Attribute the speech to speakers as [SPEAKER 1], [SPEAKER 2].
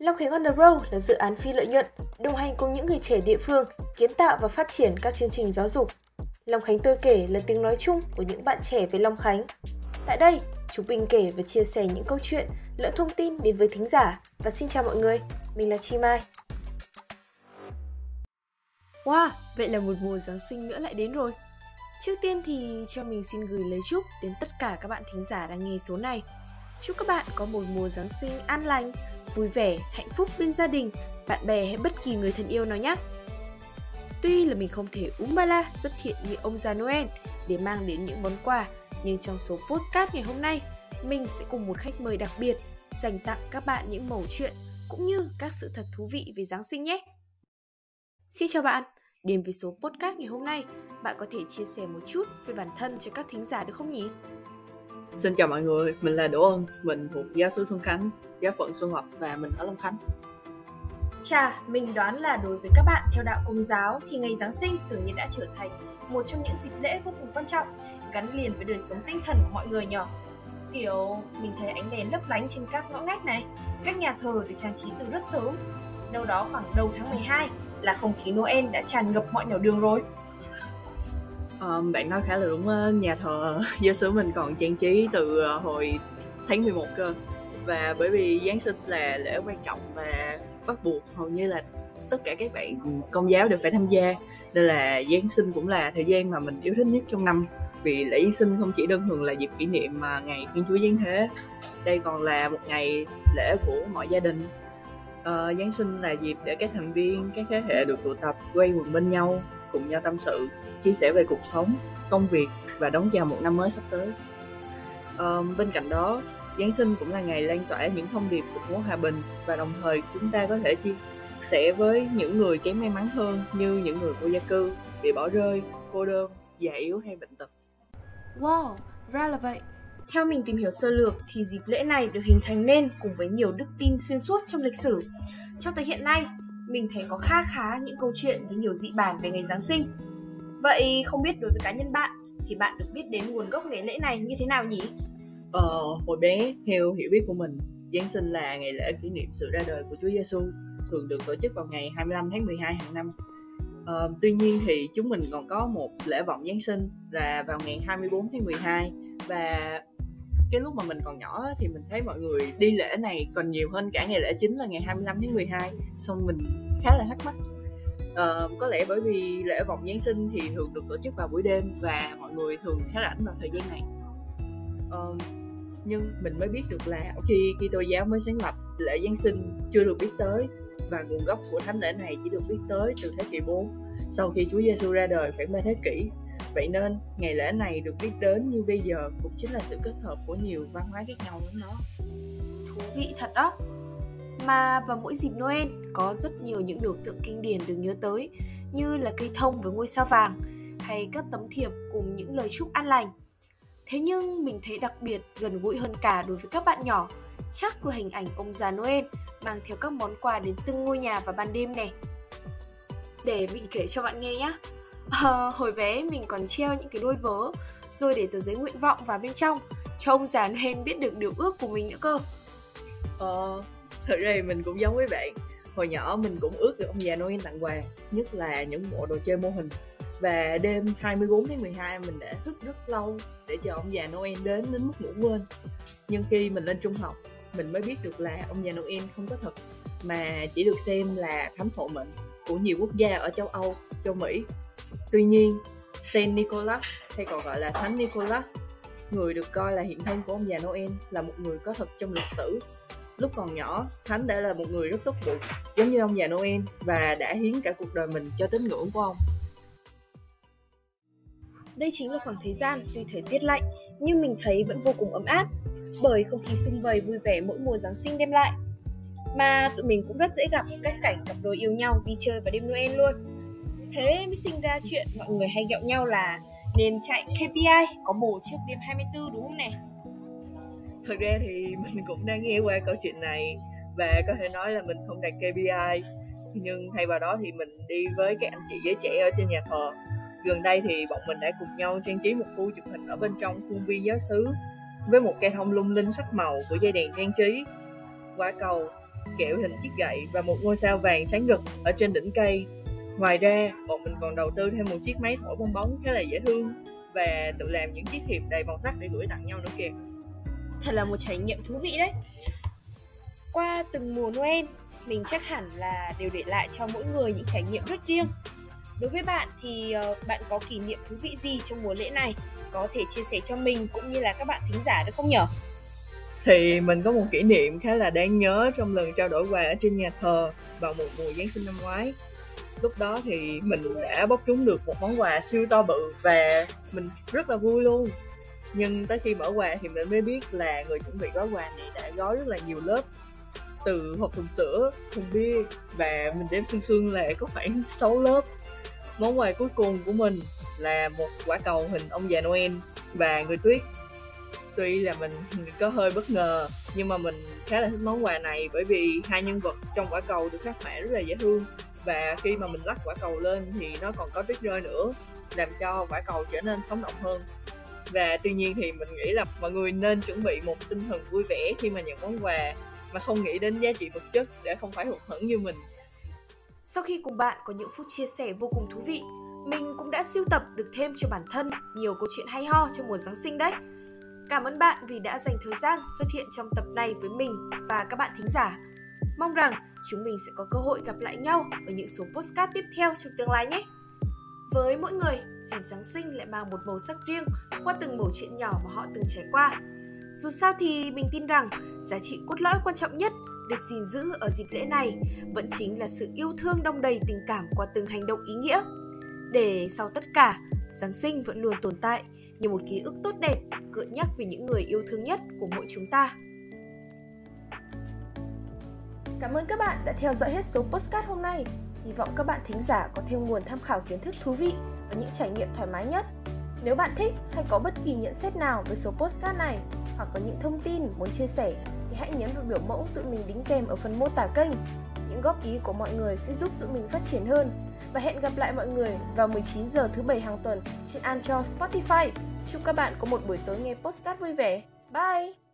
[SPEAKER 1] Long Khánh on the Road là dự án phi lợi nhuận, đồng hành cùng những người trẻ địa phương kiến tạo và phát triển các chương trình giáo dục. Long Khánh tôi kể là tiếng nói chung của những bạn trẻ về Long Khánh. Tại đây, chúng mình kể và chia sẻ những câu chuyện, lẫn thông tin đến với thính giả. Và xin chào mọi người, mình là Chi Mai. Wow, vậy là một mùa Giáng sinh nữa lại đến rồi. Trước tiên thì cho mình xin gửi lời chúc đến tất cả các bạn thính giả đang nghe số này. Chúc các bạn có một mùa Giáng sinh an lành, vui vẻ, hạnh phúc bên gia đình, bạn bè hay bất kỳ người thân yêu nào nhé. Tuy là mình không thể úm ba la xuất hiện như ông già Noel để mang đến những món quà, nhưng trong số postcard ngày hôm nay, mình sẽ cùng một khách mời đặc biệt dành tặng các bạn những mẩu chuyện cũng như các sự thật thú vị về Giáng sinh nhé. Xin chào bạn, đến với số podcast ngày hôm nay, bạn có thể chia sẻ một chút về bản thân cho các thính giả được không nhỉ?
[SPEAKER 2] Xin chào mọi người, mình là Đỗ Ân, mình thuộc giáo sứ Xuân Khánh, giáo phận Xuân Lộc và mình ở Long Khánh.
[SPEAKER 1] Chà, mình đoán là đối với các bạn theo đạo Công giáo thì ngày Giáng sinh dường như đã trở thành một trong những dịp lễ vô cùng quan trọng, gắn liền với đời sống tinh thần của mọi người nhỏ. Kiểu mình thấy ánh đèn lấp lánh trên các ngõ ngách này, các nhà thờ được trang trí từ rất sớm. Đâu đó khoảng đầu tháng 12 là không khí Noel đã tràn ngập mọi nẻo đường rồi.
[SPEAKER 2] Um, bạn nói khá là đúng nhà thờ giáo sứ mình còn trang trí từ ờ, hồi tháng 11 cơ và bởi vì Giáng sinh là lễ quan trọng và bắt buộc hầu như là tất cả các bạn công giáo đều phải tham gia. Nên là Giáng sinh cũng là thời gian mà mình yêu thích nhất trong năm. Vì lễ Giáng sinh không chỉ đơn thuần là dịp kỷ niệm mà ngày Thiên Chúa Giáng thế. Đây còn là một ngày lễ của mọi gia đình. Uh, Giáng sinh là dịp để các thành viên các thế hệ được tụ tập quay quần bên nhau cùng nhau tâm sự chia sẻ về cuộc sống công việc và đón chào một năm mới sắp tới. Uh, bên cạnh đó Giáng sinh cũng là ngày lan tỏa những thông điệp của hòa bình và đồng thời chúng ta có thể chia sẻ với những người kém may mắn hơn như những người vô gia cư bị bỏ rơi, cô đơn, già yếu hay bệnh tật.
[SPEAKER 1] Wow, ra là vậy. Theo mình tìm hiểu sơ lược thì dịp lễ này được hình thành nên cùng với nhiều đức tin xuyên suốt trong lịch sử. Cho tới hiện nay, mình thấy có khá khá những câu chuyện với nhiều dị bản về ngày Giáng sinh. Vậy không biết đối với cá nhân bạn thì bạn được biết đến nguồn gốc ngày lễ này như thế nào nhỉ?
[SPEAKER 2] Ờ, hồi bé, theo hiểu biết của mình, Giáng sinh là ngày lễ kỷ niệm sự ra đời của Chúa Giêsu, thường được tổ chức vào ngày 25 tháng 12 hàng năm. Ờ, tuy nhiên thì chúng mình còn có một lễ vọng Giáng sinh là vào ngày 24 tháng 12 và cái lúc mà mình còn nhỏ thì mình thấy mọi người đi lễ này còn nhiều hơn cả ngày lễ chính là ngày 25 tháng 12 xong mình khá là thắc mắc uh, có lẽ bởi vì lễ vọng Giáng sinh thì thường được tổ chức vào buổi đêm và mọi người thường khá rảnh vào thời gian này um, nhưng mình mới biết được là khi khi tôi giáo mới sáng lập lễ Giáng sinh chưa được biết tới và nguồn gốc của thánh lễ này chỉ được biết tới từ thế kỷ 4 sau khi Chúa Giêsu ra đời khoảng 3 thế kỷ Vậy nên ngày lễ này được biết đến như bây giờ cũng chính là sự kết hợp của nhiều văn hóa khác nhau với nó.
[SPEAKER 1] Thú vị thật đó. Mà vào mỗi dịp Noel có rất nhiều những biểu tượng kinh điển được nhớ tới như là cây thông với ngôi sao vàng hay các tấm thiệp cùng những lời chúc an lành. Thế nhưng mình thấy đặc biệt gần gũi hơn cả đối với các bạn nhỏ chắc là hình ảnh ông già Noel mang theo các món quà đến từng ngôi nhà vào ban đêm này. Để mình kể cho bạn nghe nhé. À, ờ, hồi bé mình còn treo những cái đôi vớ rồi để tờ giấy nguyện vọng vào bên trong cho ông già Noel biết được điều ước của mình nữa cơ.
[SPEAKER 2] Ờ, thật ra mình cũng giống với bạn. Hồi nhỏ mình cũng ước được ông già Noel tặng quà, nhất là những bộ đồ chơi mô hình. Và đêm 24 tháng 12 mình đã thức rất lâu để chờ ông già Noel đến đến mức ngủ quên. Nhưng khi mình lên trung học, mình mới biết được là ông già Noel không có thật mà chỉ được xem là thánh hộ mệnh của nhiều quốc gia ở châu Âu, châu Mỹ Tuy nhiên, Saint Nicholas hay còn gọi là Thánh Nicholas, người được coi là hiện thân của ông già Noel là một người có thật trong lịch sử. Lúc còn nhỏ, Thánh đã là một người rất tốt bụng, giống như ông già Noel và đã hiến cả cuộc đời mình cho tín ngưỡng của ông.
[SPEAKER 1] Đây chính là khoảng thời gian tuy thời tiết lạnh, nhưng mình thấy vẫn vô cùng ấm áp, bởi không khí xung vầy vui vẻ mỗi mùa Giáng sinh đem lại. Mà tụi mình cũng rất dễ gặp các cảnh cặp đôi yêu nhau đi chơi vào đêm Noel luôn. Thế mới sinh ra chuyện mọi người hay ghẹo nhau là nên chạy KPI có bổ trước đêm 24 đúng không nè?
[SPEAKER 2] Thật ra thì mình cũng đang nghe qua câu chuyện này và có thể nói là mình không đạt KPI nhưng thay vào đó thì mình đi với các anh chị giới trẻ ở trên nhà thờ gần đây thì bọn mình đã cùng nhau trang trí một khu chụp hình ở bên trong khuôn viên giáo xứ với một cây thông lung linh sắc màu của dây đèn trang trí quả cầu kẹo hình chiếc gậy và một ngôi sao vàng sáng rực ở trên đỉnh cây. Ngoài ra, bọn mình còn đầu tư thêm một chiếc máy thổi bong bóng khá là dễ thương và tự làm những chiếc thiệp đầy màu sắc để gửi tặng nhau nữa kìa.
[SPEAKER 1] Thật là một trải nghiệm thú vị đấy. Qua từng mùa Noel, mình chắc hẳn là đều để lại cho mỗi người những trải nghiệm rất riêng. Đối với bạn thì ờ, bạn có kỷ niệm thú vị gì trong mùa lễ này? Có thể chia sẻ cho mình cũng như là các bạn thính giả được không nhở?
[SPEAKER 2] Thì mình có một kỷ niệm khá là đáng nhớ trong lần trao đổi quà ở trên nhà thờ vào một mùa Giáng sinh năm ngoái. Lúc đó thì mình đã bóc trúng được một món quà siêu to bự và mình rất là vui luôn. Nhưng tới khi mở quà thì mình mới biết là người chuẩn bị gói quà này đã gói rất là nhiều lớp từ hộp thùng sữa, thùng bia và mình đếm xương xương là có khoảng 6 lớp món quà cuối cùng của mình là một quả cầu hình ông già Noel và người tuyết. Tuy là mình có hơi bất ngờ, nhưng mà mình khá là thích món quà này bởi vì hai nhân vật trong quả cầu được khắc họa rất là dễ thương. Và khi mà mình lắc quả cầu lên thì nó còn có tuyết rơi nữa, làm cho quả cầu trở nên sống động hơn. Và tuy nhiên thì mình nghĩ là mọi người nên chuẩn bị một tinh thần vui vẻ khi mà nhận món quà mà không nghĩ đến giá trị vật chất để không phải hụt hẫng như mình
[SPEAKER 1] sau khi cùng bạn có những phút chia sẻ vô cùng thú vị, mình cũng đã siêu tập được thêm cho bản thân nhiều câu chuyện hay ho trong mùa Giáng sinh đấy. Cảm ơn bạn vì đã dành thời gian xuất hiện trong tập này với mình và các bạn thính giả. Mong rằng chúng mình sẽ có cơ hội gặp lại nhau ở những số postcard tiếp theo trong tương lai nhé. Với mỗi người, dịp Giáng sinh lại mang một màu sắc riêng qua từng mẩu chuyện nhỏ mà họ từng trải qua. Dù sao thì mình tin rằng giá trị cốt lõi quan trọng nhất được gìn giữ ở dịp lễ này vẫn chính là sự yêu thương đong đầy tình cảm qua từng hành động ý nghĩa. Để sau tất cả, Giáng sinh vẫn luôn tồn tại như một ký ức tốt đẹp, gợi nhắc về những người yêu thương nhất của mỗi chúng ta. Cảm ơn các bạn đã theo dõi hết số postcard hôm nay. Hy vọng các bạn thính giả có thêm nguồn tham khảo kiến thức thú vị và những trải nghiệm thoải mái nhất. Nếu bạn thích hay có bất kỳ nhận xét nào về số postcard này hoặc có những thông tin muốn chia sẻ hãy nhấn vào biểu mẫu tụi mình đính kèm ở phần mô tả kênh. Những góp ý của mọi người sẽ giúp tụi mình phát triển hơn. Và hẹn gặp lại mọi người vào 19 giờ thứ bảy hàng tuần trên Anchor, Spotify. Chúc các bạn có một buổi tối nghe podcast vui vẻ. Bye!